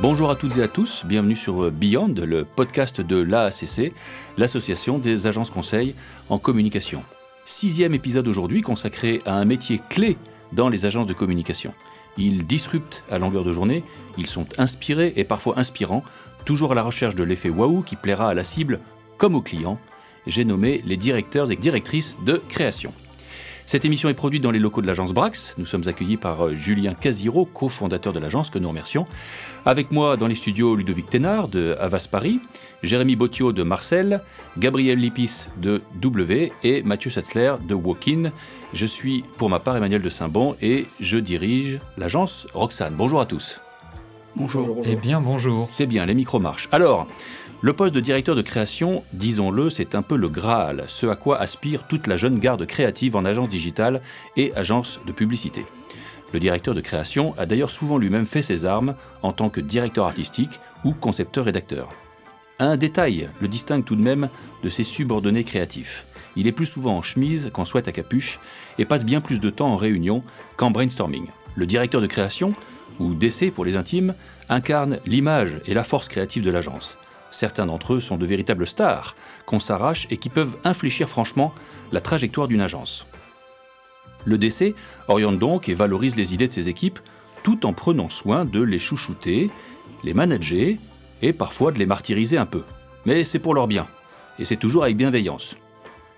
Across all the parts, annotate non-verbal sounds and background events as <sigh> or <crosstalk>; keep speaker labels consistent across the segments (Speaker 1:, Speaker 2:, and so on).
Speaker 1: Bonjour à toutes et à tous, bienvenue sur Beyond, le podcast de l'AACC, l'association des agences conseils en communication. Sixième épisode aujourd'hui consacré à un métier clé dans les agences de communication. Ils disruptent à longueur de journée, ils sont inspirés et parfois inspirants, toujours à la recherche de l'effet waouh qui plaira à la cible comme au client. J'ai nommé les directeurs et directrices de création. Cette émission est produite dans les locaux de l'agence Brax. Nous sommes accueillis par euh, Julien Casiro, cofondateur de l'agence, que nous remercions. Avec moi dans les studios, Ludovic Ténard de Havas Paris, Jérémy Bottio de Marcel, Gabriel Lipis de W et Mathieu Satzler de Walkin. Je suis pour ma part Emmanuel de Saint-Bon et je dirige l'agence Roxane. Bonjour à tous.
Speaker 2: Bonjour.
Speaker 3: Eh bien, bonjour.
Speaker 1: C'est bien, les micros marchent. Alors, le poste de directeur de création, disons-le, c'est un peu le Graal, ce à quoi aspire toute la jeune garde créative en agence digitale et agence de publicité. Le directeur de création a d'ailleurs souvent lui-même fait ses armes en tant que directeur artistique ou concepteur-rédacteur. Un détail le distingue tout de même de ses subordonnés créatifs. Il est plus souvent en chemise qu'en sweat à capuche et passe bien plus de temps en réunion qu'en brainstorming. Le directeur de création, ou DC pour les intimes, incarne l'image et la force créative de l'agence. Certains d'entre eux sont de véritables stars qu'on s'arrache et qui peuvent infléchir franchement la trajectoire d'une agence. Le DC oriente donc et valorise les idées de ses équipes tout en prenant soin de les chouchouter, les manager et parfois de les martyriser un peu. Mais c'est pour leur bien, et c'est toujours avec bienveillance.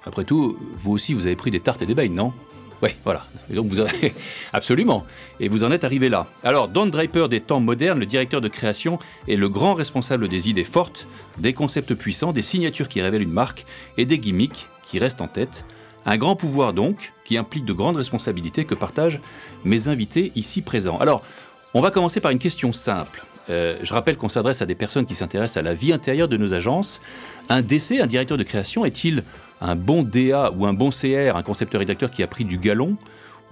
Speaker 1: Après tout, vous aussi vous avez pris des tartes et des bains, non? Oui, voilà. Donc vous avez <laughs> absolument. Et vous en êtes arrivé là. Alors, Don Draper des temps modernes, le directeur de création, est le grand responsable des idées fortes, des concepts puissants, des signatures qui révèlent une marque et des gimmicks qui restent en tête. Un grand pouvoir donc, qui implique de grandes responsabilités que partagent mes invités ici présents. Alors, on va commencer par une question simple. Euh, je rappelle qu'on s'adresse à des personnes qui s'intéressent à la vie intérieure de nos agences. Un DC, un directeur de création, est-il un bon DA ou un bon CR, un concepteur-rédacteur qui a pris du galon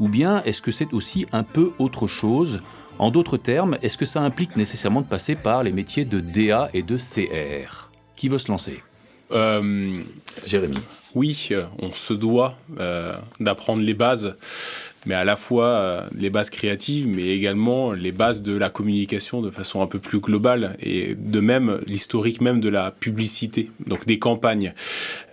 Speaker 1: Ou bien est-ce que c'est aussi un peu autre chose En d'autres termes, est-ce que ça implique nécessairement de passer par les métiers de DA et de CR Qui veut se lancer?
Speaker 2: Euh,
Speaker 1: Jérémy.
Speaker 2: Oui, euh, on se doit d'apprendre les bases mais à la fois euh, les bases créatives, mais également les bases de la communication de façon un peu plus globale, et de même l'historique même de la publicité, donc des campagnes.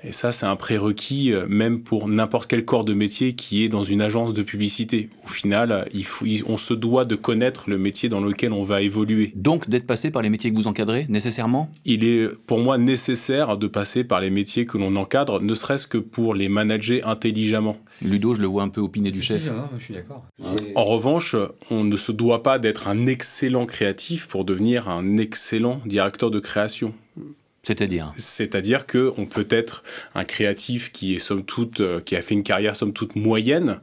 Speaker 2: Et ça, c'est un prérequis euh, même pour n'importe quel corps de métier qui est dans une agence de publicité. Au final, il faut, on se doit de connaître le métier dans lequel on va évoluer.
Speaker 1: Donc d'être passé par les métiers que vous encadrez, nécessairement?
Speaker 2: Il est pour moi nécessaire de passer par les métiers que l'on encadre, ne serait-ce que pour les manager intelligemment.
Speaker 1: Ludo, je le vois un peu opiné du chef.
Speaker 3: je suis d'accord.
Speaker 2: En revanche, on ne se doit pas d'être un excellent créatif pour devenir un excellent directeur de création.
Speaker 1: C'est-à-dire
Speaker 2: C'est-à-dire que on peut être un créatif qui est somme toute, euh, qui a fait une carrière somme toute moyenne,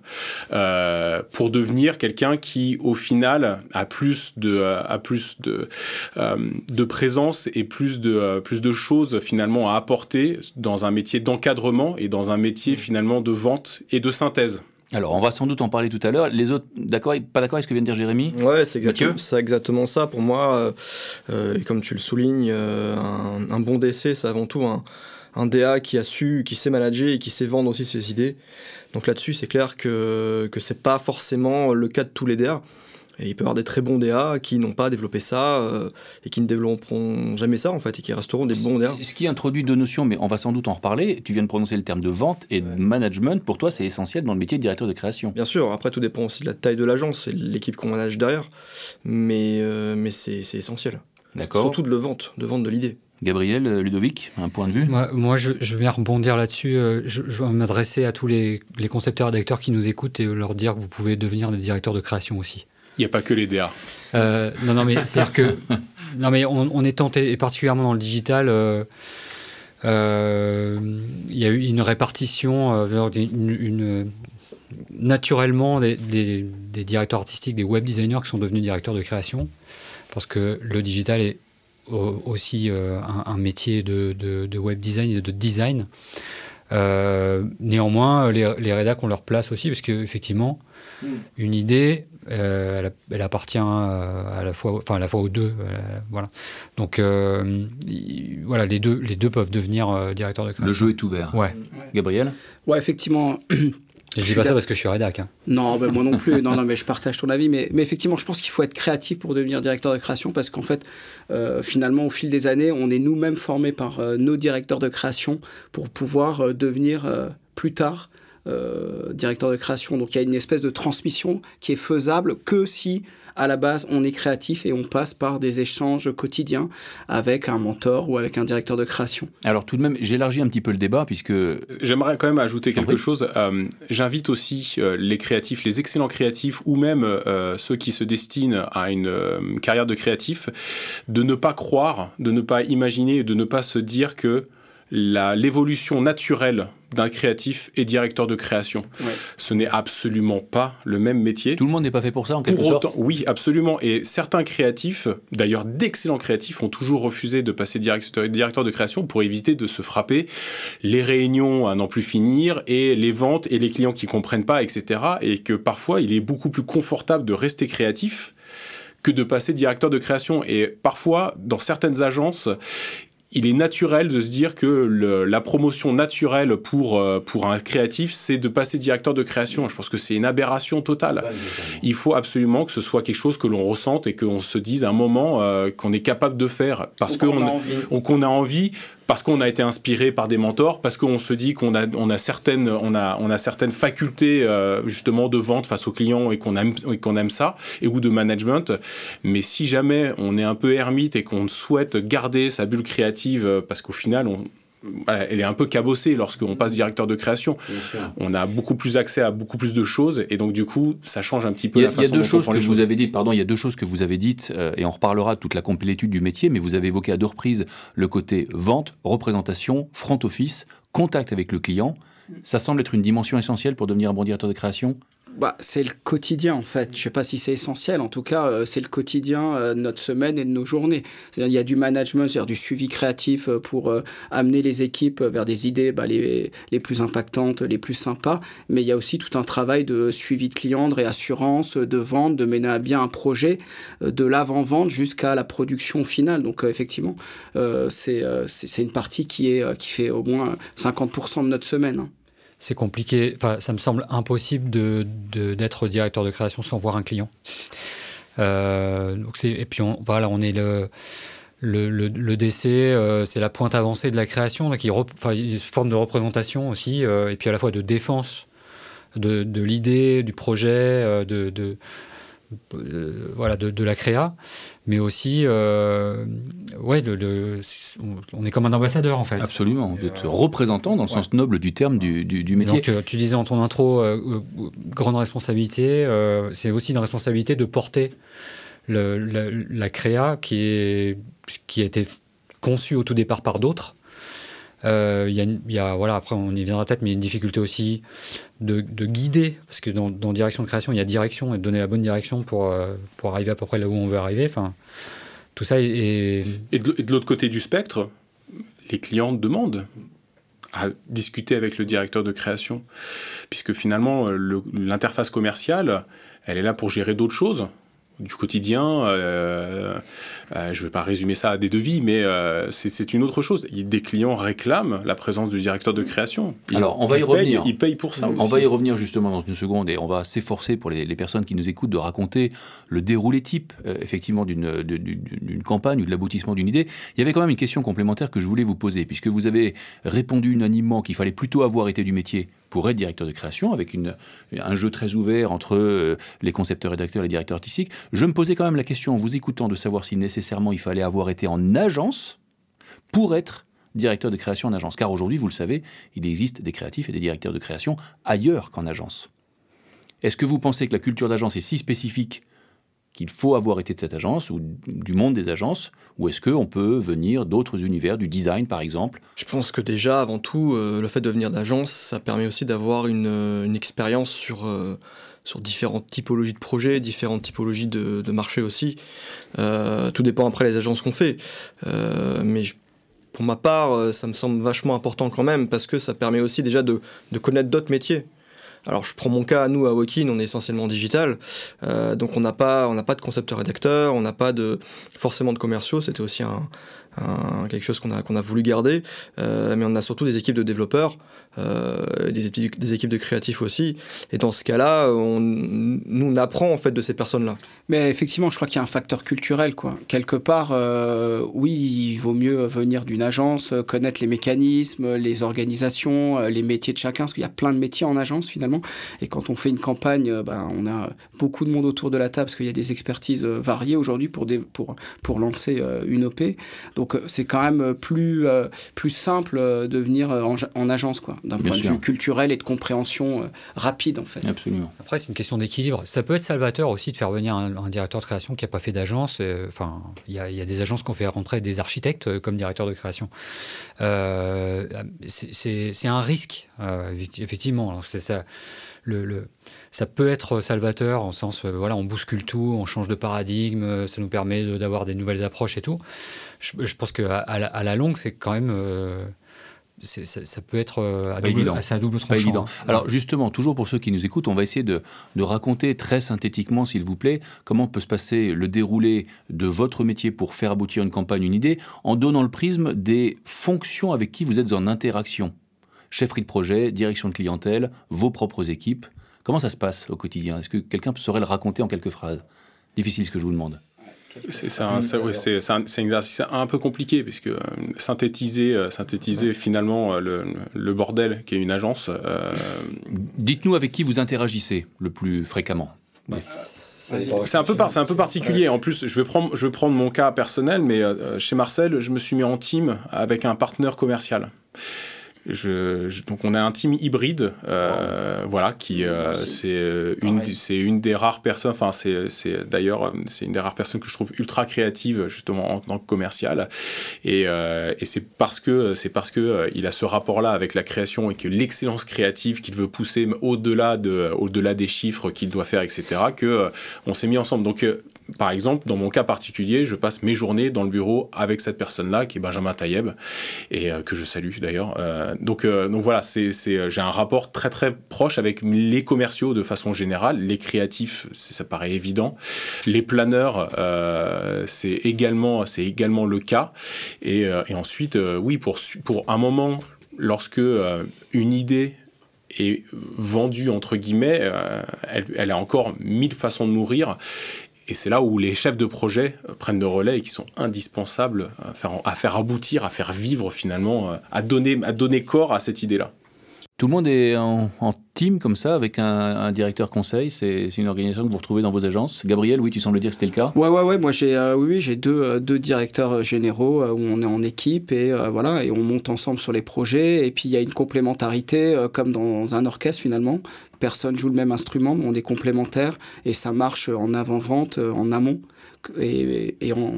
Speaker 2: euh, pour devenir quelqu'un qui, au final, a plus de, a plus de, euh, de présence et plus de, plus de choses finalement à apporter dans un métier d'encadrement et dans un métier finalement de vente et de synthèse.
Speaker 1: Alors, on va sans doute en parler tout à l'heure. Les autres, d'accord, pas d'accord avec ce que vient de dire Jérémy
Speaker 4: Ouais, c'est exactement, exactement, ça. Pour moi, euh, euh, comme tu le soulignes, euh, un, bon DC, c'est avant tout un, un, DA qui a su, qui sait manager et qui sait vendre aussi ses idées. Donc là-dessus, c'est clair que que c'est pas forcément le cas de tous les DA. Et il peut y avoir des très bons DA qui n'ont pas développé ça euh, et qui ne développeront jamais ça en fait et qui resteront des bons DA.
Speaker 1: Ce qui introduit deux notions, mais on va sans doute en reparler. Tu viens de prononcer le terme de vente et de management. Pour toi, c'est essentiel dans le métier de directeur de création.
Speaker 4: Bien sûr. Après, tout dépend aussi de la taille de l'agence et de l'équipe qu'on manage derrière. Mais, euh, mais c'est essentiel.
Speaker 1: D'accord.
Speaker 4: Surtout de le vente, de vente de l'idée.
Speaker 1: Gabriel, euh, Ludovic, un point de vue?
Speaker 3: Moi, moi je, je, viens rebondir là-dessus. Je, je, vais m'adresser à tous les, les concepteurs et rédacteurs qui nous écoutent et leur dire que vous pouvez devenir des directeurs de création aussi.
Speaker 2: Il n'y a pas que les DA.
Speaker 3: Euh, non, non, mais c'est-à-dire que. Non, mais on, est tenté, et particulièrement dans le digital, euh, euh, il y a eu une répartition, une, naturellement, des, des, directeurs artistiques, des web designers qui sont devenus directeurs de création, parce que le digital est aussi un, métier de, de, web design et de design. Euh, néanmoins, les, les rédacs ont leur place aussi, parce qu'effectivement, mm. une idée, euh, elle, elle, appartient à la fois, enfin à la fois aux deux, euh, voilà. Donc euh, voilà, les deux, les deux peuvent devenir directeurs de création.
Speaker 1: Le jeu est ouvert.
Speaker 3: Ouais.
Speaker 1: Gabriel?
Speaker 5: Ouais, effectivement. <clears throat>
Speaker 3: Je, dis pas ça parce que je suis rédac. Hein.
Speaker 5: Non, ben moi non plus. <laughs> non, non, mais je partage ton avis. Mais, mais effectivement, je pense qu'il faut être créatif pour devenir directeur de création parce qu'en fait, euh, finalement, au fil des années, on est nous-mêmes formés par euh, nos directeurs de création pour pouvoir euh, devenir plus tard directeur de création. Donc il y a une espèce de transmission qui est faisable que si à la base, on est créatif et on passe par des échanges quotidiens avec un mentor ou avec un directeur de création.
Speaker 1: Alors tout de même, j'élargis un petit peu le débat puisque...
Speaker 2: J'aimerais quand même ajouter quelque chose. Euh, j'invite aussi euh, les créatifs, les excellents créatifs ou même euh, ceux qui se destinent à une carrière de créatif, de ne pas croire, de ne pas imaginer, de ne pas se dire que l'évolution naturelle d'un créatif et directeur de création. Ce n'est absolument pas le même métier.
Speaker 1: Tout le monde n'est pas fait pour ça, en quelque
Speaker 2: pour
Speaker 1: sorte.
Speaker 2: Oui, absolument. Et certains créatifs, d'ailleurs d'excellents créatifs, ont toujours refusé de passer directeur, directeur de création pour éviter de se frapper les réunions à n'en plus finir et les ventes et les clients qui comprennent pas, etc. Et que parfois, il est beaucoup plus confortable de rester créatif que de passer directeur de création. Et parfois, dans certaines agences, il est naturel de se dire que la promotion naturelle pour, euh, pour un créatif, c'est de passer directeur de création. Je pense que c'est une aberration totale. Il faut absolument que ce soit quelque chose que l'on ressente et qu'on se dise à un moment euh, qu'on est capable de faire parce qu'on a, a envie parce qu'on a été inspiré par des mentors, parce qu'on se dit qu'on a, certaines, on facultés euh, justement de vente face aux clients et qu'on aime, qu'on ça, et ou de management. Mais si jamais on est un peu ermite et qu'on souhaite garder sa bulle créative, euh, parce qu'au final, on, elle est un peu cabossée lorsqu'on passe directeur de création. On a beaucoup plus accès à beaucoup plus de choses et donc du coup, ça change un petit peu
Speaker 1: la
Speaker 2: façon
Speaker 1: Il y a deux choses
Speaker 2: que
Speaker 1: vous avez dites. Pardon, il y a deux choses que vous avez dites euh, et on reparlera de toute la complétude du métier. Mais vous avez évoqué à deux reprises le côté vente, représentation, front office, contact avec le client. Ça semble être une dimension essentielle pour devenir un bon directeur de création?
Speaker 5: Bah, c'est le quotidien en fait. Je sais pas si c'est essentiel. En tout cas, euh, c'est le quotidien euh, de notre semaine et de nos journées. Il y a du management, c'est-à-dire du suivi créatif euh, pour amener les équipes vers des idées bah, les, les, plus impactantes, les plus sympas. Mais il y a aussi tout un travail de suivi de clients, de réassurance, de vente, de mener à bien un projet, de l'avant-vente jusqu'à la production finale. Donc effectivement, c'est c'est une partie qui, est, qui fait au moins 50% de notre semaine. Hein
Speaker 3: c'est compliqué. Enfin, ça me semble impossible de, d'être directeur de création sans voir un client. Euh, donc et puis on, voilà, on est le, le, le, DC, euh, c'est la pointe avancée de la création, donc il, une forme de représentation aussi, euh, et puis à la fois de défense de, de l'idée, du projet, de, de voilà, de, de, la créa mais aussi, euh, ouais, le, on est comme un ambassadeur en fait.
Speaker 1: Absolument, vous êtes représentant dans le sens noble du terme du, du, métier.
Speaker 3: Donc, euh, tu disais dans ton intro, euh, grande responsabilité, c'est aussi une responsabilité de porter le, la, créa qui, est, qui a été conçue au tout départ par d'autres euh, y, a, voilà, après on y viendra peut-être, mais il y a une difficulté aussi de, guider, parce que dans, direction de création, il y a direction et de donner la bonne direction pour, euh, pour arriver à peu près là où on veut arriver. Enfin, tout ça est.
Speaker 2: Et de, l'autre côté du spectre, les clients demandent à discuter avec le directeur de création, puisque finalement, l'interface commerciale, elle est là pour gérer d'autres choses du quotidien. Euh, euh, je ne vais pas résumer ça à des devis, mais euh, c'est une autre chose. Des clients réclament la présence du directeur de création.
Speaker 1: Alors, on va y revenir.
Speaker 2: ils payent pour ça
Speaker 1: On va y revenir justement dans une seconde et on va s'efforcer pour les, personnes qui nous écoutent de raconter le déroulé type, effectivement, d'une campagne ou de l'aboutissement d'une idée. Il y avait quand même une question complémentaire que je voulais vous poser, puisque vous avez répondu unanimement qu'il fallait plutôt avoir été du métier pour être directeur de création, avec un jeu très ouvert entre euh, les concepteurs, rédacteurs et les directeurs artistiques. Je me posais quand même la question en vous écoutant de savoir si nécessairement il fallait avoir été en agence pour être directeur de création en agence. Car aujourd'hui, vous le savez, il existe des créatifs et des directeurs de création ailleurs qu'en agence. Est-ce que vous pensez que la culture d'agence est si spécifique qu'il faut avoir été de cette agence ou du monde des agences Ou est-ce qu'on peut venir d'autres univers, du design par exemple?
Speaker 4: Je pense que déjà, avant tout, euh, le fait de venir d'agence, ça permet aussi d'avoir une, euh, expérience sur, euh, sur différentes typologies de projets, différentes typologies de, marchés aussi. tout dépend après les agences qu'on fait. mais pour ma part, ça me semble vachement important quand même parce que ça permet aussi déjà de, de connaître d'autres métiers. Alors je prends mon cas, nous à Wokin, on est essentiellement digital, euh, donc on n'a pas, de concepteur rédacteur, on n'a pas de forcément de commerciaux. C'était aussi quelque chose qu'on a, qu'on a voulu garder, mais on a surtout des équipes de développeurs, des, équipes, des équipes de créatifs aussi. Et dans ce cas-là, on, nous, on apprend en fait de ces personnes-là.
Speaker 5: Mais effectivement, je crois qu'il y a un facteur culturel. Quoi. Quelque part, oui, il vaut mieux venir d'une agence, connaître les mécanismes, les organisations, les métiers de chacun, parce qu'il y a plein de métiers en agence finalement. Et quand on fait une campagne, ben, on a beaucoup de monde autour de la table, parce qu'il y a des expertises variées aujourd'hui pour, pour, pour lancer une OP. Donc c'est quand même plus, plus simple de venir en, agence, quoi, d'un point de vue culturel et de compréhension rapide en fait.
Speaker 1: Absolument.
Speaker 3: Après, c'est une question d'équilibre. Ça peut être salvateur aussi de faire venir un, directeur de création qui n'a pas fait d'agence. Enfin, il y, y, a des agences qui ont fait rentrer des architectes comme directeur de création. Euh, c'est un risque, euh, effectivement. C'est ça. Le, le, ça peut être salvateur en sens, euh, voilà, on bouscule tout, on change de paradigme, ça nous permet d'avoir des nouvelles approches et tout. Je, je pense qu'à à, à, la longue, c'est quand même ça, peut être euh, à double, évident. à double. Pas évident.
Speaker 1: Alors justement, toujours pour ceux qui nous écoutent, on va essayer de, de raconter très synthétiquement, s'il vous plaît, comment peut se passer le déroulé de votre métier pour faire aboutir une campagne, une idée, en donnant le prisme des fonctions avec qui vous êtes en interaction. Chefferie de projet, direction de clientèle, vos propres équipes. Comment ça se passe au quotidien? Est-ce que quelqu'un saurait le raconter en quelques phrases? Difficile ce que je vous demande.
Speaker 2: C'est un, un, exercice un peu compliqué, puisque euh, synthétiser, euh, synthétiser finalement euh, le, bordel qui est une agence.
Speaker 1: Dites-nous avec qui vous interagissez le plus fréquemment.
Speaker 2: C'est un peu, un peu particulier. En plus, je vais, prendre, je vais prendre mon cas personnel, mais chez Marcel, je me suis mis en team avec un partenaire commercial. Je, donc on a un team hybride, euh, voilà, qui euh, c'est euh, une c'est une des rares personnes, enfin c'est d'ailleurs c'est une des rares personnes que je trouve ultra créative justement en tant que commercial. Et, et c'est parce que c'est parce que il a ce rapport là avec la création et que l'excellence créative qu'il veut pousser au-delà de au-delà des chiffres qu'il doit faire etc que on s'est mis ensemble. Donc par exemple, dans mon cas particulier, je passe mes journées dans le bureau avec cette personne-là, qui est Benjamin Taïeb, et euh, que je salue d'ailleurs. Euh, donc, euh, donc voilà, j'ai un rapport très très proche avec les commerciaux de façon générale, les créatifs, ça paraît évident, les planeurs, c'est également c'est également le cas, et, ensuite, oui, pour pour un moment, lorsque une idée est vendue entre guillemets, elle, a encore mille façons de mourir et c'est là où les chefs de projet euh, prennent de relais et qui sont indispensables à faire, aboutir, à faire vivre finalement, euh, à donner, à donner corps à cette idée-là.
Speaker 1: Tout le monde est en, team comme ça, avec un, directeur conseil. C'est une organisation que vous retrouvez dans vos agences. Gabriel, oui, tu sembles dire que c'était le cas.
Speaker 5: Ouais, ouais, ouais. Moi, j'ai euh, oui, j'ai deux, deux directeurs généraux où on est en équipe et voilà, et on monte ensemble sur les projets. Et puis il y a une complémentarité, comme dans un orchestre finalement personne joue le même instrument, on est complémentaires et ça marche en avant-vente, euh, en amont. Et, en,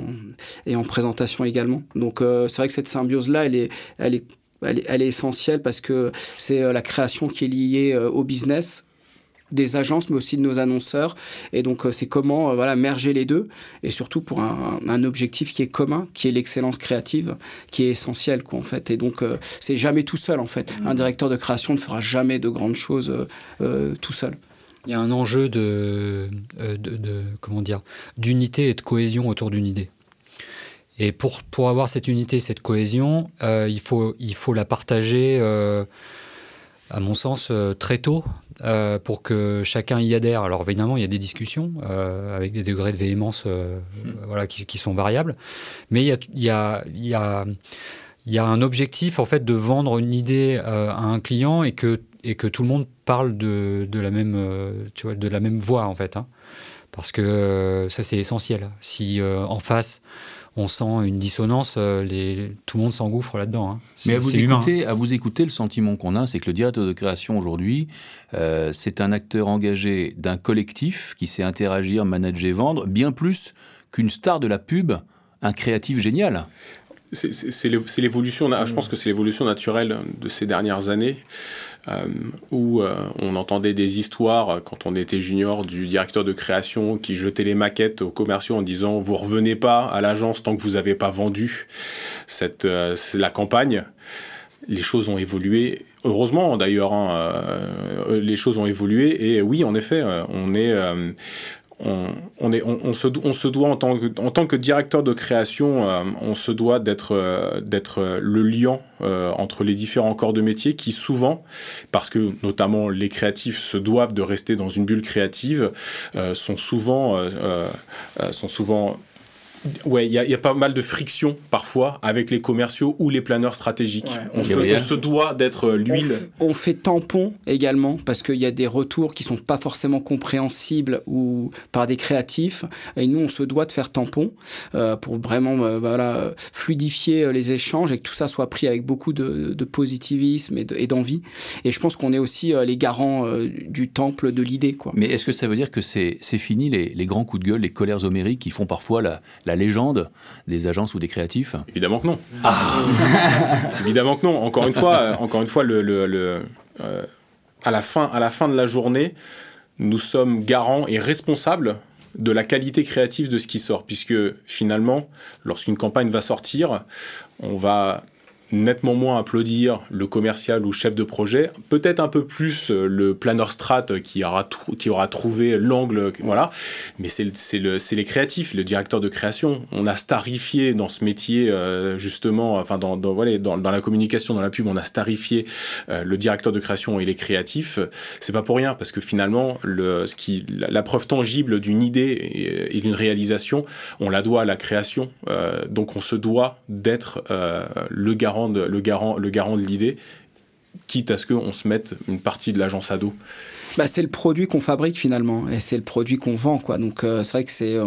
Speaker 5: et, en, présentation également. Donc euh, c'est vrai que cette symbiose-là, elle est, elle, est, elle, est, essentielle parce que c'est euh, la création qui est liée au business, des agences, mais aussi de nos annonceurs. Et donc, euh, c'est comment euh, voilà, merger les deux, et surtout pour un, objectif qui est commun, qui est l'excellence créative, qui est essentiel, quoi, en fait. Et donc, euh, c'est jamais tout seul, en fait. Un directeur de création ne fera jamais de grandes choses tout seul.
Speaker 3: Il y a un enjeu de, de, comment dire, d'unité et de cohésion autour d'une idée. Et pour, pour avoir cette unité, cette cohésion, il, faut, il faut la partager à mon sens, euh, très tôt euh, pour que chacun y adhère. Alors évidemment, il y a des discussions euh, avec des degrés de véhémence hmm. voilà, qui, sont variables, mais il y a, il y a, il y a, il y a un objectif en fait de vendre une idée à un client et que, et que tout le monde parle de, de la, même, tu vois, de la même voix en fait. Hein. parce que ça c'est essentiel. Si en face on sent une dissonance, euh, les, tout le monde s'engouffre là-dedans. Hein.
Speaker 1: Mais à vous, écouter, à vous écouter, le sentiment qu'on a, c'est que le directeur de création aujourd'hui, euh, c'est un acteur engagé d'un collectif qui sait interagir, manager, vendre, bien plus qu'une star de la pub, un créatif génial.
Speaker 2: C'est l'évolution, je pense que c'est l'évolution naturelle de ces dernières années. Euh, où euh, on entendait des histoires euh, quand on était junior du directeur de création qui jetait les maquettes aux commerciaux en disant vous revenez pas à l'agence tant que vous n'avez pas vendu cette la campagne. Les choses ont évolué heureusement d'ailleurs, hein, les choses ont évolué et oui, en effet, on est, on, se, doit en tant que, directeur de création, euh, on se doit d'être euh, le liant euh, entre les différents corps de métier qui souvent, parce que notamment les créatifs se doivent de rester dans une bulle créative, sont souvent Ouais, il y, a pas mal de friction parfois avec les commerciaux ou les planeurs stratégiques. on, se, doit d'être l'huile.
Speaker 5: On, fait tampon également parce qu'il y a des retours qui sont pas forcément compréhensibles ou par des créatifs. Et nous, on se doit de faire tampon euh, pour vraiment euh, voilà, fluidifier euh, les échanges et que tout ça soit pris avec beaucoup de, positivisme et d'envie. Et, je pense qu'on est aussi les garants du temple de l'idée.
Speaker 1: Mais est-ce que ça veut dire que c'est fini les, les, grands coups de gueule, les colères homériques qui font parfois la, la légende des agences ou des créatifs
Speaker 2: Évidemment que non. Ah. <laughs> Évidemment que non. Encore une fois, euh, encore une fois, le, le, euh, à la fin, à la fin de la journée, nous sommes garants et responsables de la qualité créative de ce qui sort, puisque finalement, lorsqu'une campagne va sortir, on va nettement moins applaudir le commercial ou chef de projet, peut-être un peu plus euh, le planner strat qui aura, qui aura trouvé l'angle, voilà. Mais c'est le, les créatifs, le directeur de création. On a starifié dans ce métier, euh, justement, enfin, dans, dans, voilà, dans, dans, la communication, dans la pub, on a starifié euh, le directeur de création et les créatifs. C'est pas pour rien, parce que finalement, le, ce qui, la, preuve tangible d'une idée et, d'une réalisation, on la doit à la création. donc on se doit d'être le garant le, garant, le garant de l'idée, quitte à ce qu'on se mette une partie de l'agence à dos.
Speaker 5: Bah, c'est le produit qu'on fabrique finalement et c'est le produit qu'on vend quoi. Donc euh, c'est vrai que c'est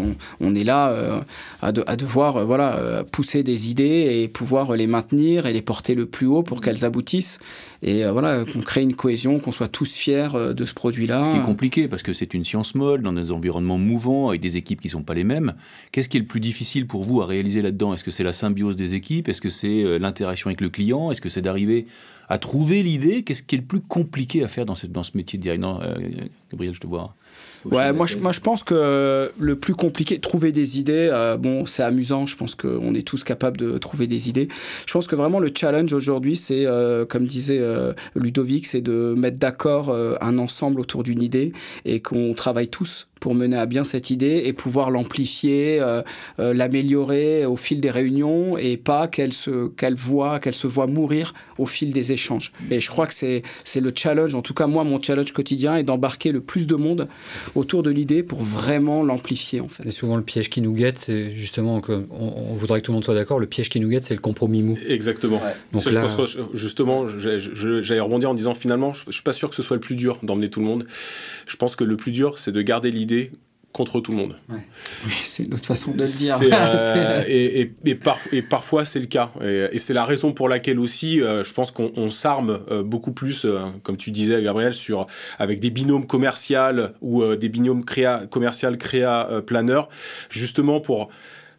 Speaker 5: on, est là euh, à, devoir euh, voilà pousser des idées et pouvoir les maintenir et les porter le plus haut pour qu'elles aboutissent et voilà qu'on crée une cohésion, qu'on soit tous fiers de ce produit-là.
Speaker 1: Ce qui est compliqué parce que c'est une science molle dans des environnements mouvants avec des équipes qui sont pas les mêmes. Qu'est-ce qui est le plus difficile pour vous à réaliser là-dedans? Est-ce que c'est la symbiose des équipes? Est-ce que c'est l'interaction avec le client? Est-ce que c'est d'arriver à trouver l'idée? Qu'est-ce qui est le plus compliqué à faire dans ce, dans ce métier de direct Euh, Gabriel, je te vois.
Speaker 5: Ouais, moi je, moi je pense que le plus compliqué, trouver des idées, euh, bon, c'est amusant, je pense qu'on est tous capables de trouver des idées. Je pense que vraiment le challenge aujourd'hui, c'est, euh, comme disait Ludovic, c'est de mettre d'accord un ensemble autour d'une idée et qu'on travaille tous pour mener à bien cette idée et pouvoir l'amplifier, euh, euh, l'améliorer au fil des réunions et pas qu'elle se, qu'elle voit, qu'elle se voit mourir au fil des échanges. Et je crois que c'est, c'est le challenge, en tout cas moi, mon challenge quotidien est d'embarquer le plus de monde autour de l'idée pour vraiment l'amplifier en fait.
Speaker 3: Et souvent le piège qui nous guette, c'est justement on voudrait que tout le monde soit d'accord, le piège qui nous guette, c'est le compromis mou.
Speaker 2: Exactement. Donc là... je pense justement, j'allais rebondir en disant finalement, je, je suis pas sûr que ce soit le plus dur d'emmener tout le monde. Je pense que le plus dur, c'est de garder l'idée contre tout le monde.
Speaker 5: c'est notre façon de le dire. <laughs>
Speaker 2: Euh, et, et, parfois, c'est le cas. Et, c'est la raison pour laquelle aussi, euh, je pense qu'on s'arme euh, beaucoup plus, comme tu disais, Gabriel, sur, avec des binômes commerciaux ou des binômes créa, commercial créa-planeur, justement pour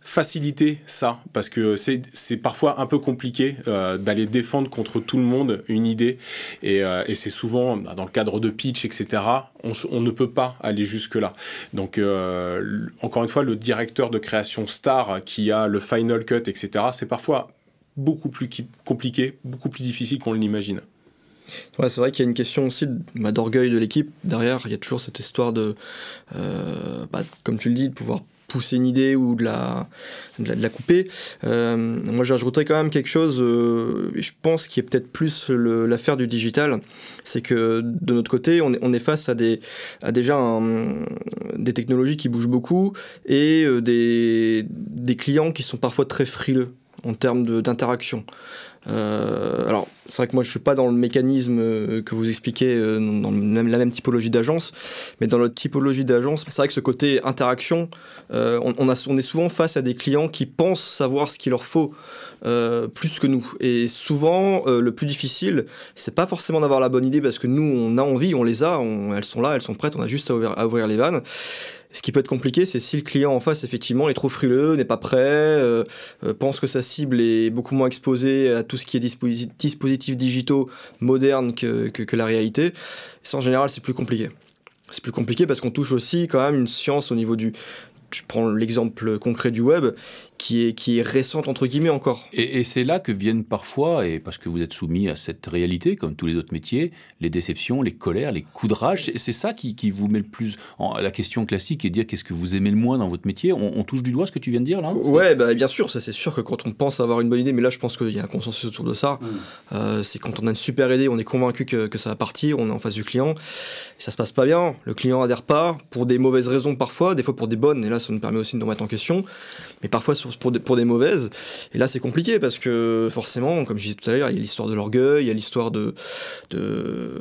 Speaker 2: faciliter ça parce que c'est parfois un peu compliqué euh, d'aller défendre contre tout le monde une idée. Et, euh, c'est souvent dans le cadre de pitch etc on, ne peut pas aller jusque là donc euh, encore une fois le directeur de création star qui a le final cut etc c'est parfois beaucoup plus compliqué beaucoup plus difficile qu'on l'imagine.
Speaker 4: C'est vrai qu'il y a une question aussi bah, d'orgueil de l'équipe. Derrière, il y a toujours cette histoire de, bah, comme tu le dis, de pouvoir pousser une idée ou de la, de la, couper. Euh, moi, j'ajouterais quand même quelque chose, euh, je pense, qui est peut-être plus l'affaire du digital. C'est que de notre côté, on est, face à, des, à déjà des technologies qui bougent beaucoup et euh, des, des clients qui sont parfois très frileux en termes d'interaction. Euh, alors, c'est vrai que moi, je suis pas dans le mécanisme euh, que vous expliquez euh, dans la même typologie d'agence, mais dans notre typologie d'agence, c'est vrai que ce côté interaction, on, est souvent face à des clients qui pensent savoir ce qu'il leur faut plus que nous. Et souvent, le plus difficile, c'est pas forcément d'avoir la bonne idée parce que nous, on a envie, on les a, elles sont là, elles sont prêtes, on a juste à ouvrir les vannes. Ce qui peut être compliqué, c'est si le client en face, effectivement, est trop frileux, n'est pas prêt, euh, euh, pense que sa cible est beaucoup moins exposée à tout ce qui est dispositifs digitaux modernes que, la réalité. ça, en général, c'est plus compliqué. C'est plus compliqué parce qu'on touche aussi quand même une science au niveau du, je prends l'exemple concret du web, qui est, qui est récente entre guillemets encore.
Speaker 1: Et, c'est là que viennent parfois, et parce que vous êtes soumis à cette réalité, comme tous les autres métiers, les déceptions, les colères, les coups de rage. C'est ça qui, qui, vous met le plus en, la question classique et dire qu'est-ce que vous aimez le moins dans votre métier. On, touche du doigt ce que tu viens de dire là
Speaker 4: Ouais, bah, bien sûr, ça c'est sûr que quand on pense avoir une bonne idée, mais là je pense qu'il y a un consensus autour de ça, mm. euh, c'est quand on a une super idée, on est convaincu que, que, ça va partir, on est en face du client, et ça se passe pas bien, le client adhère pas, pour des mauvaises raisons parfois, des fois pour des bonnes, et là ça nous permet aussi de nous remettre en question, mais parfois pour des, pour des mauvaises. Et là, c'est compliqué parce que forcément, comme je disais tout à l'heure, il y a l'histoire de l'orgueil, il y a l'histoire de, de.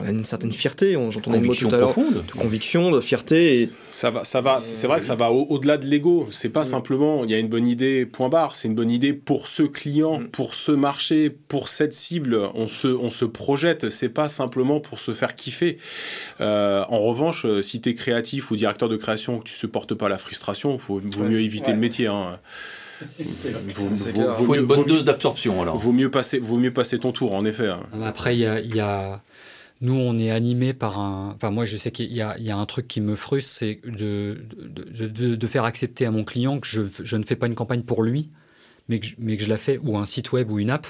Speaker 4: On a une certaine fierté, j'entendais le mot tout à l'heure. De conviction, de fierté. Et...
Speaker 2: Ça va, ça va, c'est vrai que ça va au-delà de l'ego. C'est pas simplement, il y a une bonne idée, point barre. C'est une bonne idée pour ce client, mm. pour ce marché, pour cette cible. On se, on se projette. C'est pas simplement pour se faire kiffer. Euh, en revanche, si tu es créatif ou directeur de création, que tu supportes pas la frustration, il vaut mieux éviter le métier. Hein.
Speaker 1: Il faut une bonne dose d'absorption alors.
Speaker 2: Vaut mieux passer, vaut mieux passer ton tour en effet. Hein.
Speaker 3: Après il y a, nous on est animé par un, enfin moi je sais qu'il y, y a, un truc qui me frustre, c'est de de, de, faire accepter à mon client que je, je, ne fais pas une campagne pour lui, mais que, je, mais que je la fais ou un site web ou une app,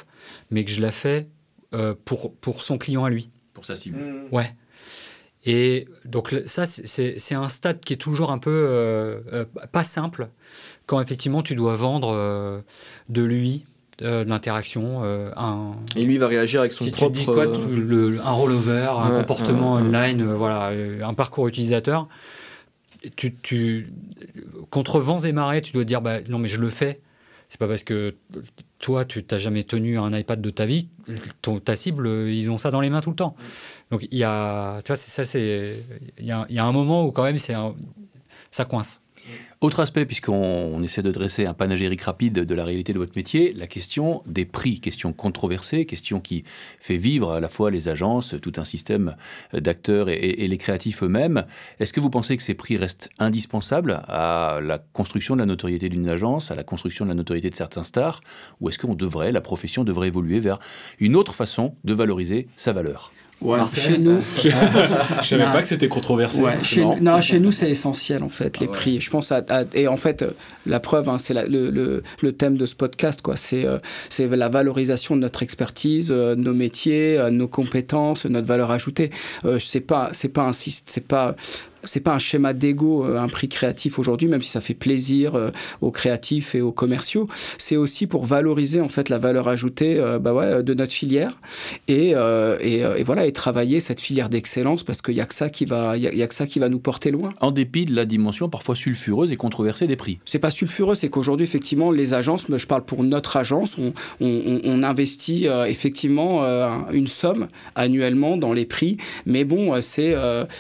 Speaker 3: mais que je la fais euh, pour pour son client à lui.
Speaker 1: Pour sa cible.
Speaker 3: Ouais. Et donc ça, c'est un stade qui est toujours un peu euh, euh, pas simple quand effectivement tu dois vendre euh, de lui, de l'interaction. un...
Speaker 4: Et lui va réagir avec son
Speaker 3: si
Speaker 4: propre...
Speaker 3: Tu dis quoi, le, un rollover, un comportement online, voilà, un parcours utilisateur. Tu, tu, contre vents et marées, tu dois dire bah, non mais je le fais. C'est pas parce que toi tu n'as jamais tenu un iPad de ta vie, ton, ta cible ils ont ça dans les mains tout le temps. Donc il y a, tu vois, ça c'est, il y a, y a, un moment où quand même c'est, ça coince.
Speaker 1: Autre aspect, puisqu'on essaie de dresser un panégyrique rapide de la réalité de votre métier, la question des prix, question controversée, question qui fait vivre à la fois les agences, tout un système d'acteurs et, les créatifs eux-mêmes. Est-ce que vous pensez que ces prix restent indispensables à la construction de la notoriété d'une agence, à la construction de la notoriété de certains stars, ou est-ce qu'on devrait, la profession devrait évoluer vers une autre façon de valoriser sa valeur?
Speaker 5: Ouais, chez nous. <laughs>
Speaker 2: je savais pas que c'était controversé.
Speaker 5: chez, non. chez nous, c'est essentiel, en fait, les ah prix. Je pense à, et en fait, la preuve, hein, c'est le, le, le, thème de ce podcast, quoi. C'est euh, c'est la valorisation de notre expertise, euh, nos métiers, euh, nos compétences, notre valeur ajoutée. Euh, c'est pas, c'est pas un, c'est pas c'est pas un schéma d'ego, euh, un prix créatif aujourd'hui, même si ça fait plaisir euh, aux créatifs et aux commerciaux. C'est aussi pour valoriser en fait la valeur ajoutée euh, bah ouais, de notre filière et, et, voilà et travailler cette filière d'excellence parce qu'il y a que ça qui va il y, a que ça qui va nous porter loin.
Speaker 1: En dépit de la dimension parfois sulfureuse et controversée des prix.
Speaker 5: C'est pas sulfureux, c'est qu'aujourd'hui effectivement les agences, je parle pour notre agence, on, on, on investit effectivement une somme annuellement dans les prix, mais bon c'est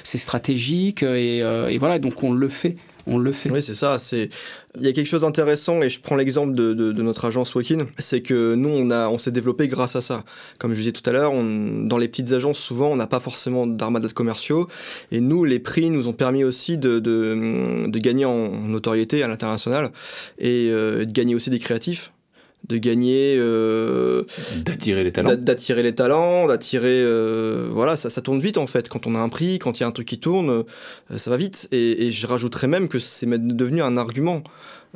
Speaker 5: c'est stratégique euh, et, voilà, donc on le fait. On le fait.
Speaker 4: Oui, c'est ça. C'est il y a quelque chose d'intéressant et je prends l'exemple de, notre agence Walkin, c'est que nous on a on s'est développé grâce à ça. Comme je disais tout à l'heure, dans les petites agences souvent on n'a pas forcément d'armada de commerciaux et nous les prix nous ont permis aussi de, gagner en notoriété à l'international et euh, de gagner aussi des créatifs de gagner
Speaker 1: euh, d'attirer les talents.
Speaker 4: d'attirer les talents d'attirer euh, voilà ça, ça tourne vite en fait. Quand on a un prix quand il y a un truc qui tourne euh, ça va vite. Et, et je rajouterais même que c'est devenu un argument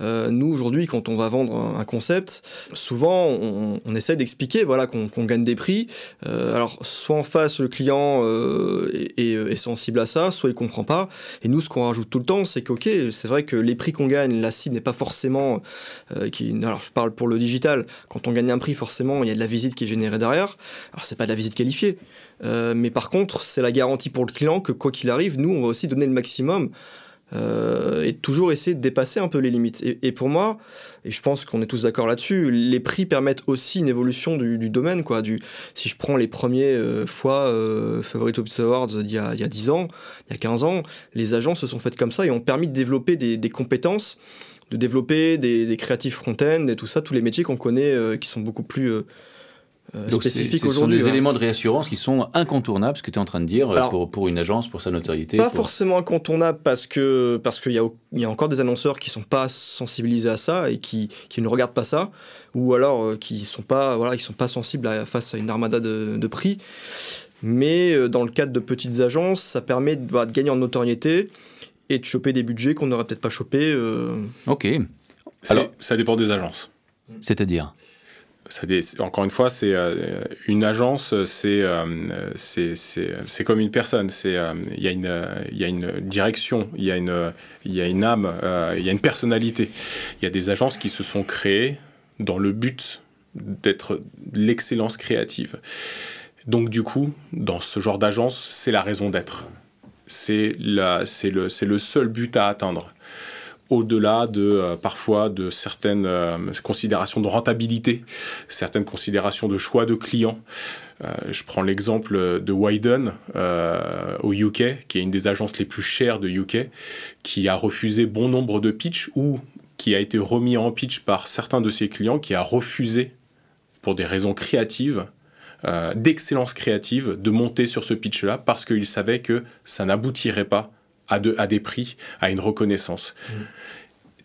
Speaker 4: euh, nous, aujourd'hui, quand on va vendre un concept, souvent, on, on essaie d'expliquer voilà, qu'on gagne des prix. Euh, alors, soit en face, le client euh, est, sensible à ça, soit il comprend pas. Et nous, ce qu'on rajoute tout le temps, c'est que, ok, c'est vrai que les prix qu'on gagne, la cible n'est pas forcément... alors, je parle pour le digital. Quand on gagne un prix, forcément, il y a de la visite qui est générée derrière. Alors, c'est pas de la visite qualifiée. mais par contre, c'est la garantie pour le client que quoi qu'il arrive, nous, on va aussi donner le maximum euh, et toujours essayer de dépasser un peu les limites. Et, pour moi, et je pense qu'on est tous d'accord là-dessus, les prix permettent aussi une évolution du, domaine. Quoi, du, si je prends les premiers euh, fois euh, Favorite Ops Awards d'il y, il y a 10 ans, il y a 15 ans, les agents se sont faites comme ça et ont permis de développer des, des compétences, de développer des, des créatifs front-end et tout ça, tous les métiers qu'on connaît qui sont beaucoup plus
Speaker 1: euh, Donc Ce sont des éléments de réassurance qui sont incontournables, ce que tu es en train de dire, pour, pour, une agence, pour sa notoriété.
Speaker 4: Pas forcément incontournables parce que parce qu'il y, a, y a encore des annonceurs qui sont pas sensibilisés à ça et qui, qui ne regardent pas ça, ou alors euh, qui sont pas voilà, qui sont pas sensibles à, face à une armada de, de prix. Mais euh, dans le cadre de petites agences, ça permet de, de gagner en notoriété et de choper des budgets qu'on n'aurait peut-être pas chopés.
Speaker 1: Ok.
Speaker 2: Alors, ça dépend des agences.
Speaker 1: C'est-à-dire?
Speaker 2: Encore une fois, c'est euh, une agence, c'est euh, c'est comme une personne. Euh, il y a une il y a une direction, il y a une y a une âme, il y a une personnalité. Il y a des agences qui se sont créées dans le but d'être l'excellence créative. Donc du coup, dans ce genre d'agence, c'est la raison d'être. C'est le, le seul but à atteindre au-delà de euh, parfois de certaines euh, considérations de rentabilité, certaines considérations de choix de clients. Euh, je prends l'exemple de Wyden au UK, qui est une des agences les plus chères de UK, qui a refusé bon nombre de pitchs ou qui a été remis en pitch par certains de ses clients, qui a refusé, pour des raisons créatives, d'excellence créative, de monter sur ce pitch-là parce qu'il savait que ça n'aboutirait pas à, à des prix, à une reconnaissance. Mmh.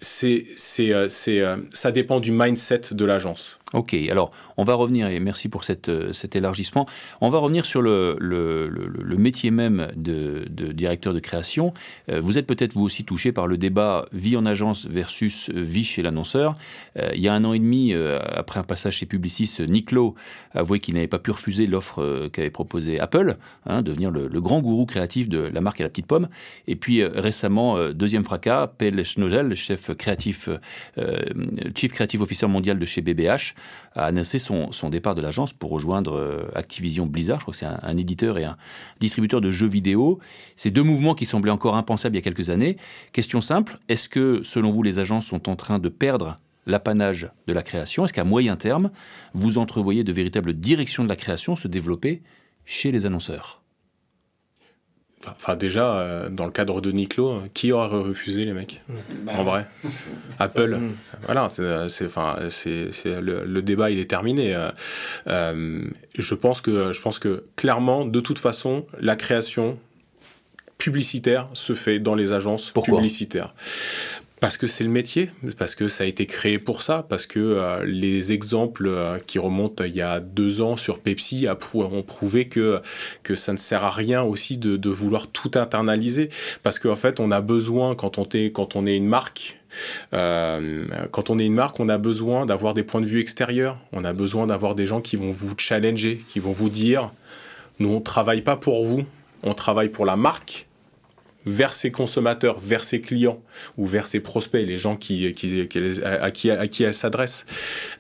Speaker 2: C'est, c'est, euh, c'est, euh, ça dépend du mindset de l'agence.
Speaker 1: Ok, alors on va revenir, et merci pour euh, cet élargissement, on va revenir sur le, le, le, métier même de, directeur de création. Euh, vous êtes peut-être vous aussi touché par le débat vie en agence versus vie chez l'annonceur. Euh, il y a un an et demi, après un passage chez Publicis, Niclo avouait qu'il n'avait pas pu refuser l'offre qu'avait proposée Apple, hein, devenir le, grand gourou créatif de la marque à la petite pomme. Et puis récemment, deuxième fracas, Pelle Schnodel, chef créatif, chief creative officer mondial de chez BBH, a annoncé son, départ de l'agence pour rejoindre euh, Activision Blizzard. Je crois que c'est un, éditeur et un distributeur de jeux vidéo. Ces deux mouvements qui semblaient encore impensables il y a quelques années. Question simple, est-ce que selon vous les agences sont en train de perdre l'apanage de la création? Est-ce qu'à moyen terme, vous entrevoyez de véritables directions de la création se développer chez les annonceurs?
Speaker 2: Enfin, déjà, euh, dans le cadre de Niclo, euh, qui aurait refusé les mecs bah, En vrai <laughs> Apple. Voilà, c'est, enfin, c'est, le, le, débat, il est terminé. Euh, je, pense que, je pense que, clairement, de toute façon, la création publicitaire se fait dans les agences publicitaires. Parce que c'est le métier, parce que ça a été créé pour ça, parce que euh, les exemples euh, qui remontent il y a deux ans sur Pepsi ont prouvé que, que ça ne sert à rien aussi de, de vouloir tout internaliser, parce qu'en fait on a besoin, quand on est, quand on est une marque, euh, quand on est une marque, on a besoin d'avoir des points de vue extérieurs, on a besoin d'avoir des gens qui vont vous challenger, qui vont vous dire, nous on travaille pas pour vous, on travaille pour la marque, vers ses consommateurs, vers ses clients ou vers ses prospects, les gens à, qui, elle s'adresse.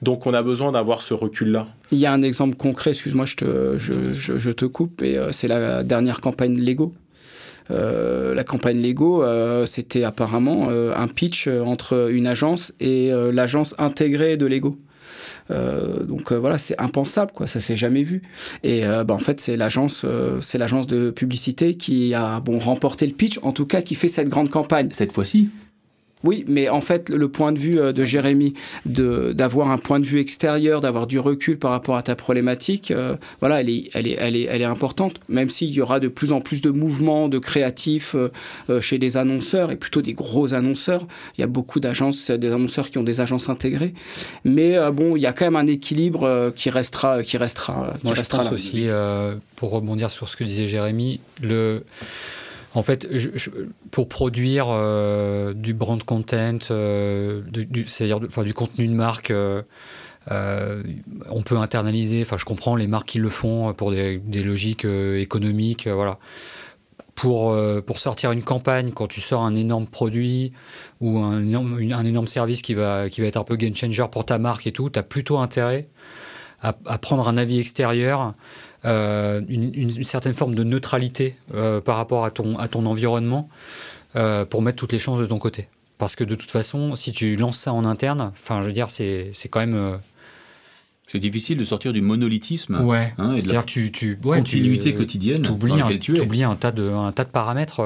Speaker 2: Donc on a besoin d'avoir ce recul-là.
Speaker 5: Il y a un exemple concret, excuse-moi, je te, je, je, te coupe, et euh, c'est la dernière campagne Lego. Euh, la campagne Lego, euh, c'était apparemment un pitch entre une agence et l'agence intégrée de Lego. Euh, donc euh, voilà, c'est impensable, quoi. Ça s'est jamais vu. Et euh, bah, en fait, c'est l'agence, c'est l'agence de publicité qui a bon remporté le pitch, en tout cas qui fait cette grande campagne.
Speaker 1: Cette fois-ci.
Speaker 5: Oui, mais en fait, le point de vue euh, de Jérémy, d'avoir un point de vue extérieur, d'avoir du recul par rapport à ta problématique, euh, voilà, elle est, elle, est, elle, est, elle est importante, même s'il y aura de plus en plus de mouvements, de créatifs euh, chez des annonceurs, et plutôt des gros annonceurs. Il y a beaucoup d'agences, des annonceurs qui ont des agences intégrées. Mais bon, il y a quand même un équilibre qui restera, qui restera, qui
Speaker 3: Moi,
Speaker 5: restera
Speaker 3: je pense aussi, pour rebondir sur ce que disait Jérémy, le en fait, pour produire euh, du brand content, euh, c'est-à-dire du, du contenu de marque, euh, on peut internaliser. Enfin, je comprends les marques qui le font pour des, logiques économiques, voilà. Pour, pour sortir une campagne, quand tu sors un énorme produit ou un énorme, service qui va, qui va être un peu game changer pour ta marque et tout, tu as plutôt intérêt à, prendre un avis extérieur euh, une, certaine forme de neutralité euh, par rapport à ton, à ton environnement euh, pour mettre toutes les chances de ton côté. Parce que de toute façon, si tu lances ça en interne, enfin, je veux dire, c'est quand même.
Speaker 1: C'est difficile de sortir du monolithisme
Speaker 3: ouais. Hein, et de la
Speaker 1: tu, tu, continuité quotidienne.
Speaker 3: Tu oublies, un, tu oublies un, tas de, un tas de paramètres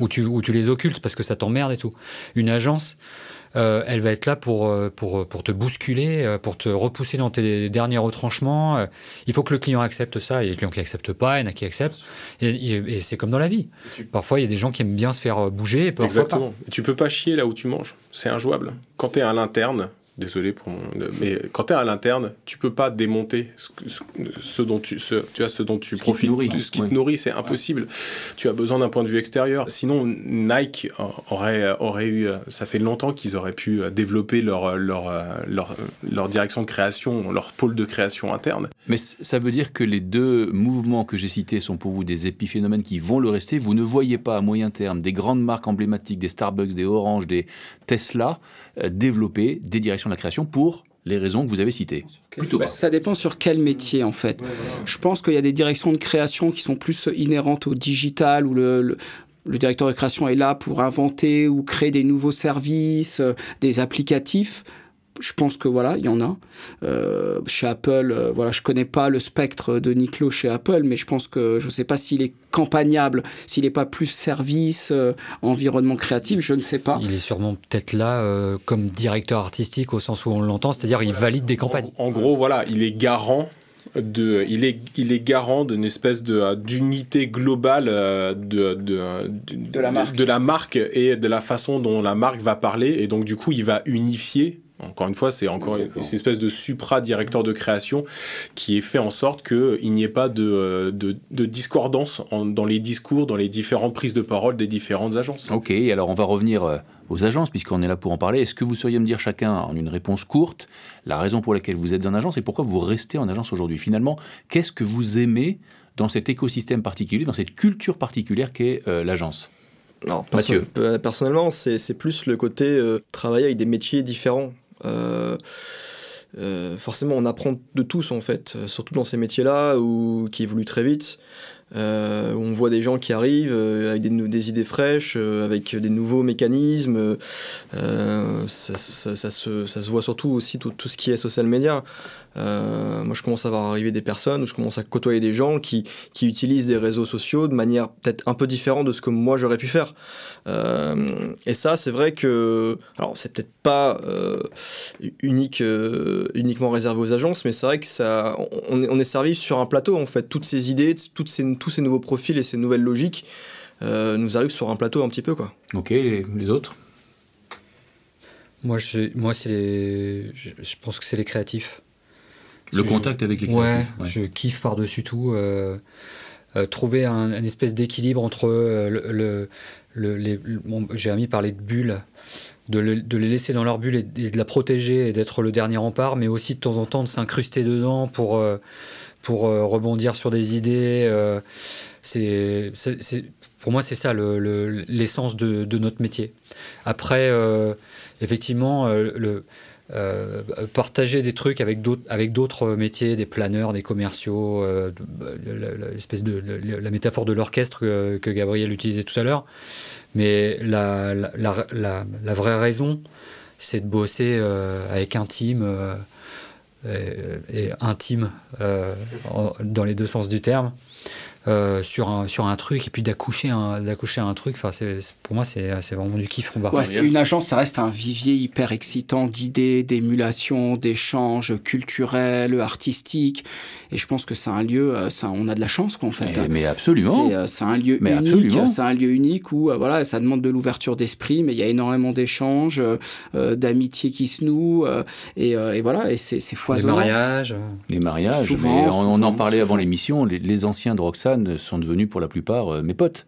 Speaker 3: où, tu, où tu les occultes parce que ça t'emmerde et tout. Une agence, euh, elle va être là pour, euh, pour, pour te bousculer, euh, pour te repousser dans tes derniers retranchements. Il faut que le client accepte ça. Il y a des clients qui n'acceptent pas, il y en a qui acceptent. Et, c'est comme dans la vie. Parfois, il y a des gens qui aiment bien se faire bouger et parfois
Speaker 2: Exactement. Tu peux pas chier là où tu manges. C'est injouable. Quand tu es à l'interne, désolé pour mon... Mais quand tu es à l'interne, tu peux pas démonter ce, dont tu, ce, tu as ce dont tu profites.
Speaker 1: Nourrit.
Speaker 2: Ce qui te nourrit, c'est impossible. Tu as besoin d'un point de vue extérieur. Sinon, Nike aurait, aurait eu... Ça fait longtemps qu'ils auraient pu développer leur, leur, leur, leur direction de création, leur pôle de création interne.
Speaker 1: Mais ça veut dire que les deux mouvements que j'ai cités sont pour vous des épiphénomènes qui vont le rester. Vous ne voyez pas à moyen terme des grandes marques emblématiques, des Starbucks, des Orange, des Tesla, développer des directions de la création pour les raisons que vous avez citées.
Speaker 5: Plutôt bah, Ça dépend sur quel métier en fait. Je pense qu'il y a des directions de création qui sont plus inhérentes au digital ou le, le directeur de création est là pour inventer ou créer des nouveaux services, euh, des applicatifs je pense que voilà, il y en a. Euh, chez Apple, euh, voilà, je connais pas le spectre de Niclo chez Apple, mais je pense que je ne sais pas s'il est campagnable, s'il n'est pas plus service, euh, environnement créatif, je ne sais pas.
Speaker 3: Il est sûrement peut-être là comme directeur artistique au sens où on l'entend, c'est-à-dire il valide des campagnes.
Speaker 2: En, gros, voilà, il est garant de, il est, il est garant d'une espèce de d'unité globale de, de,
Speaker 5: de, la marque.
Speaker 2: de la marque et de la façon dont la marque va parler, et donc du coup, il va unifier encore une fois, c'est encore une, espèce de supra-directeur de création qui est fait en sorte qu'il n'y ait pas de, de, discordance dans les discours, dans les différentes prises de parole des différentes agences.
Speaker 1: Ok, alors on va revenir euh, aux agences, puisqu'on est là pour en parler. Est-ce que vous sauriez me dire chacun en une réponse courte la raison pour laquelle vous êtes en agence et pourquoi vous restez en agence aujourd'hui? Finalement, qu'est-ce que vous aimez dans cet écosystème particulier, dans cette culture particulière qu'est euh, l'agence?
Speaker 4: Non, Mathieu. personnellement, c'est plus le côté euh, travailler avec des métiers différents. Euh, euh, forcément, on apprend de tous en fait, surtout dans ces métiers-là ou qui évoluent très vite. Euh, on voit des gens qui arrivent avec des, idées fraîches, avec des nouveaux mécanismes. Ça, se, voit surtout aussi tout, tout, ce qui est social media. Euh, moi, je commence à voir arriver des personnes, je commence à côtoyer des gens qui, qui utilisent des réseaux sociaux de manière peut-être un peu différente de ce que moi j'aurais pu faire. Euh, et ça, c'est vrai que, alors, c'est peut-être pas euh, unique, uniquement réservé aux agences, mais c'est vrai que ça, on, est servi sur un plateau en fait. Toutes ces idées, toutes ces, tous ces nouveaux profils et ces nouvelles logiques nous arrivent sur un plateau un petit peu, quoi.
Speaker 1: Ok, les, autres?
Speaker 3: Moi, je, moi c'est je pense que c'est les créatifs.
Speaker 1: Le contact avec les créatifs.
Speaker 3: Ouais, je kiffe par-dessus tout. Euh, euh, trouver un, espèce d'équilibre entre euh, le, le, les, bon, Jérémy parlait de bulles, de, de, les laisser dans leur bulle et, de la protéger et d'être le dernier rempart, mais aussi de temps en temps de s'incruster dedans pour, pour rebondir sur des idées. c'est, pour moi, c'est ça l'essence de, de, notre métier. Après, effectivement, le euh, partager des trucs avec d'autres métiers, des planeurs, des commerciaux, euh, l'espèce de la, métaphore de l'orchestre que, Gabriel utilisait tout à l'heure. Mais la, vraie raison, c'est de bosser euh, avec un team et, intime dans les deux sens du terme. Euh, sur, un, sur un truc et puis d'accoucher un, d'accoucher un truc. Enfin, c'est, pour moi, c'est, c'est vraiment du kiff.
Speaker 5: On va c'est une agence, ça reste un vivier hyper excitant d'idées, d'émulation, d'échanges culturels, artistiques. Et je pense que c'est un lieu, euh, ça, on a de la chance, quoi, en fait.
Speaker 1: Mais, absolument.
Speaker 5: C'est, euh, c'est un lieu unique. C'est un lieu unique où, voilà, ça demande de l'ouverture d'esprit, mais il y a énormément d'échanges, d'amitié qui se nouent. Et, et, voilà, et c'est, foisonnant.
Speaker 3: Les mariages.
Speaker 1: Les mariages. on, en parlait avant l'émission. Les, les anciens de Sont devenus pour la plupart euh, mes potes.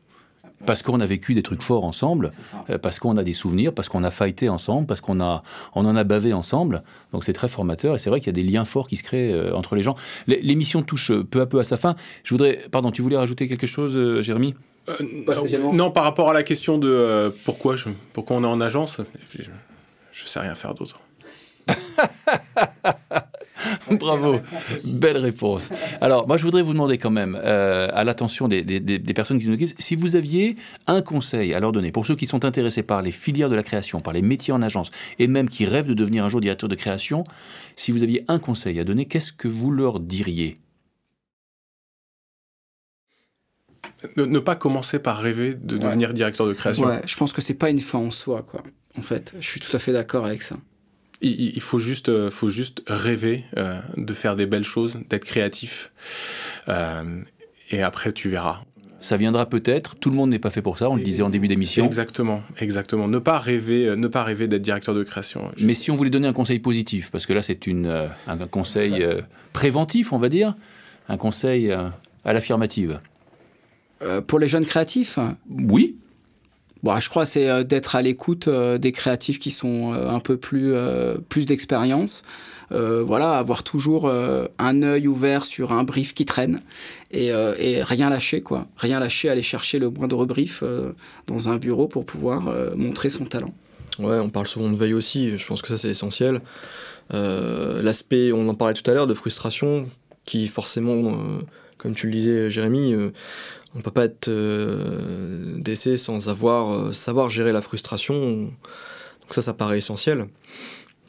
Speaker 1: Parce qu'on a vécu des trucs forts ensemble, euh, parce qu'on a des souvenirs, parce qu'on a fighté ensemble, parce qu'on a, on en a bavé ensemble. Donc c'est très formateur et c'est vrai qu'il y a des liens forts qui se créent euh, entre les gens. L'émission touche peu à peu à sa fin. Je voudrais, pardon, tu voulais rajouter quelque chose, Jérémy?
Speaker 2: Non, par rapport à la question de pourquoi, pourquoi on est en agence, je, je sais rien faire d'autre. <laughs>
Speaker 1: Bravo, belle réponse. Alors, moi, je voudrais vous demander quand même, euh, à l'attention des, personnes qui nous écoutent, si vous aviez un conseil à leur donner pour ceux qui sont intéressés par les filières de la création, par les métiers en agence, et même qui rêvent de devenir un jour directeur de création, si vous aviez un conseil à donner, qu'est-ce que vous leur diriez?
Speaker 2: Ne, pas commencer par rêver de devenir directeur de création.
Speaker 5: Ouais, je pense que c'est pas une fin en soi, quoi. En fait, je suis tout à fait d'accord avec ça
Speaker 2: il, faut juste, euh, faut juste rêver euh, de faire des belles choses, d'être créatif. Euh, et après, tu verras.
Speaker 1: ça viendra peut-être. Tout le monde n'est pas fait pour ça, on le disait en début d'émission.
Speaker 2: Exactement, exactement. Ne pas rêver, ne pas rêver d'être directeur de création.
Speaker 1: Mais si on voulait donner un conseil positif, parce que là c'est une, un conseil préventif, on va dire, un conseil à l'affirmative.
Speaker 5: pour les jeunes créatifs?
Speaker 1: Oui.
Speaker 5: Bon, je crois c'est d'être à l'écoute des créatifs qui sont un peu plus, plus d'expérience. Euh, voilà, avoir toujours euh, un œil ouvert sur un brief qui traîne euh, et, rien lâcher, quoi. Rien lâcher, aller chercher le moindre brief dans un bureau pour pouvoir montrer son talent.
Speaker 4: Ouais, on parle souvent de veille aussi, je pense que ça c'est essentiel. L'aspect, on en parlait tout à l'heure, de frustration, qui forcément, comme tu le disais Jérémy, on ne peut pas être d'essai sans avoir, savoir gérer la frustration. Donc ça, ça paraît essentiel.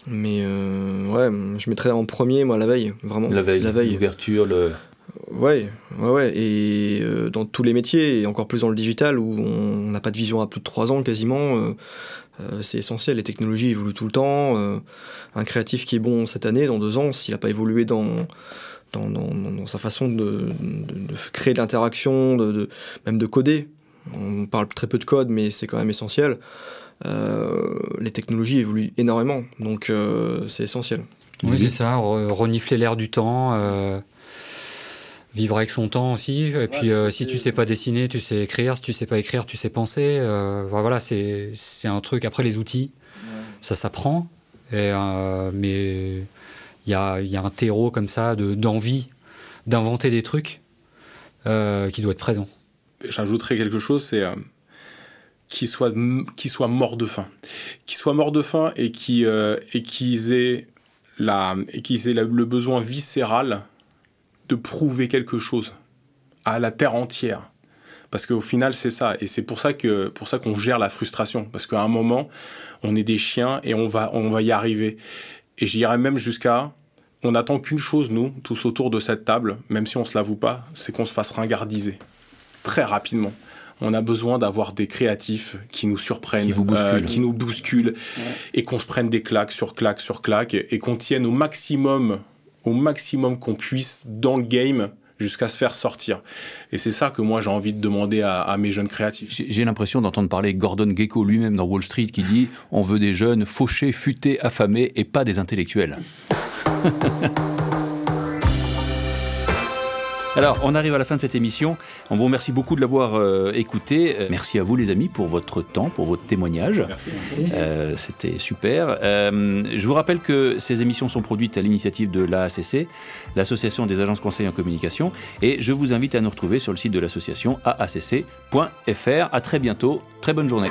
Speaker 4: Mais euh, ouais, je mettrais en premier, moi, la veille, vraiment.
Speaker 1: La veille, l'ouverture, le...
Speaker 4: Ouais, ouais, ouais. Et euh, dans tous les métiers, et encore plus dans le digital, où on n'a pas de vision à plus de 3 ans quasiment, euh, c'est essentiel. Les technologies évoluent tout le temps. un créatif qui est bon cette année, dans deux ans, s'il n'a pas évolué dans, dans, dans, sa façon de, de, créer de l'interaction, de, même de coder, on parle très peu de code, mais c'est quand même essentiel. Euh, les technologies évoluent énormément, donc euh, c'est essentiel.
Speaker 3: Oui, c'est ça, renifler l'air du temps, euh, vivre avec son temps aussi. Et puis, si tu sais pas dessiner, tu sais écrire. Si tu sais pas écrire, tu sais penser. voilà, c'est un truc. Après, les outils, ça s'apprend. mais il y a, un terreau comme ça d'envie d'inventer des trucs qui doit être présent.
Speaker 2: J'ajouterais quelque chose, c'est qui soit, qui soit mort de faim. Qui soit mort de faim et euh, qu'ils aient, la, et qu'ils aient le besoin viscéral de prouver quelque chose à la terre entière. Parce qu'au final, c'est ça. Et c'est pour ça qu'on gère la frustration. Parce qu'à un moment, on est des chiens et on va y arriver. Et j'irais même jusqu'à on n'attend qu'une chose, nous, tous autour de cette table, même si on se l'avoue pas, c'est qu'on se fasse ringardiser. Très rapidement. On a besoin d'avoir des créatifs qui nous surprennent, qui, euh, nous bousculent, et qu'on se prenne des claques sur claques sur claques, et, qu'on tienne au maximum, au maximum qu'on puisse dans le game jusqu'à se faire sortir. Et c'est ça que moi j'ai envie de demander à, mes jeunes créatifs.
Speaker 1: J'ai l'impression d'entendre parler Gordon Gecko lui-même dans Wall Street qui dit on veut des jeunes fauchés, futés, affamés et pas des intellectuels. <laughs> Alors, on arrive à la fin de cette émission. On vous remercie beaucoup de l'avoir euh, écouté. Euh, merci à vous, les amis, pour votre temps, pour votre témoignage.
Speaker 2: Merci.
Speaker 1: Euh, C'était super. je vous rappelle que ces émissions sont produites à l'initiative de l'AACC, l'Association des agences conseils en communication. Et je vous invite à nous retrouver sur le site de l'association aacc.fr. À très bientôt. Très bonne journée.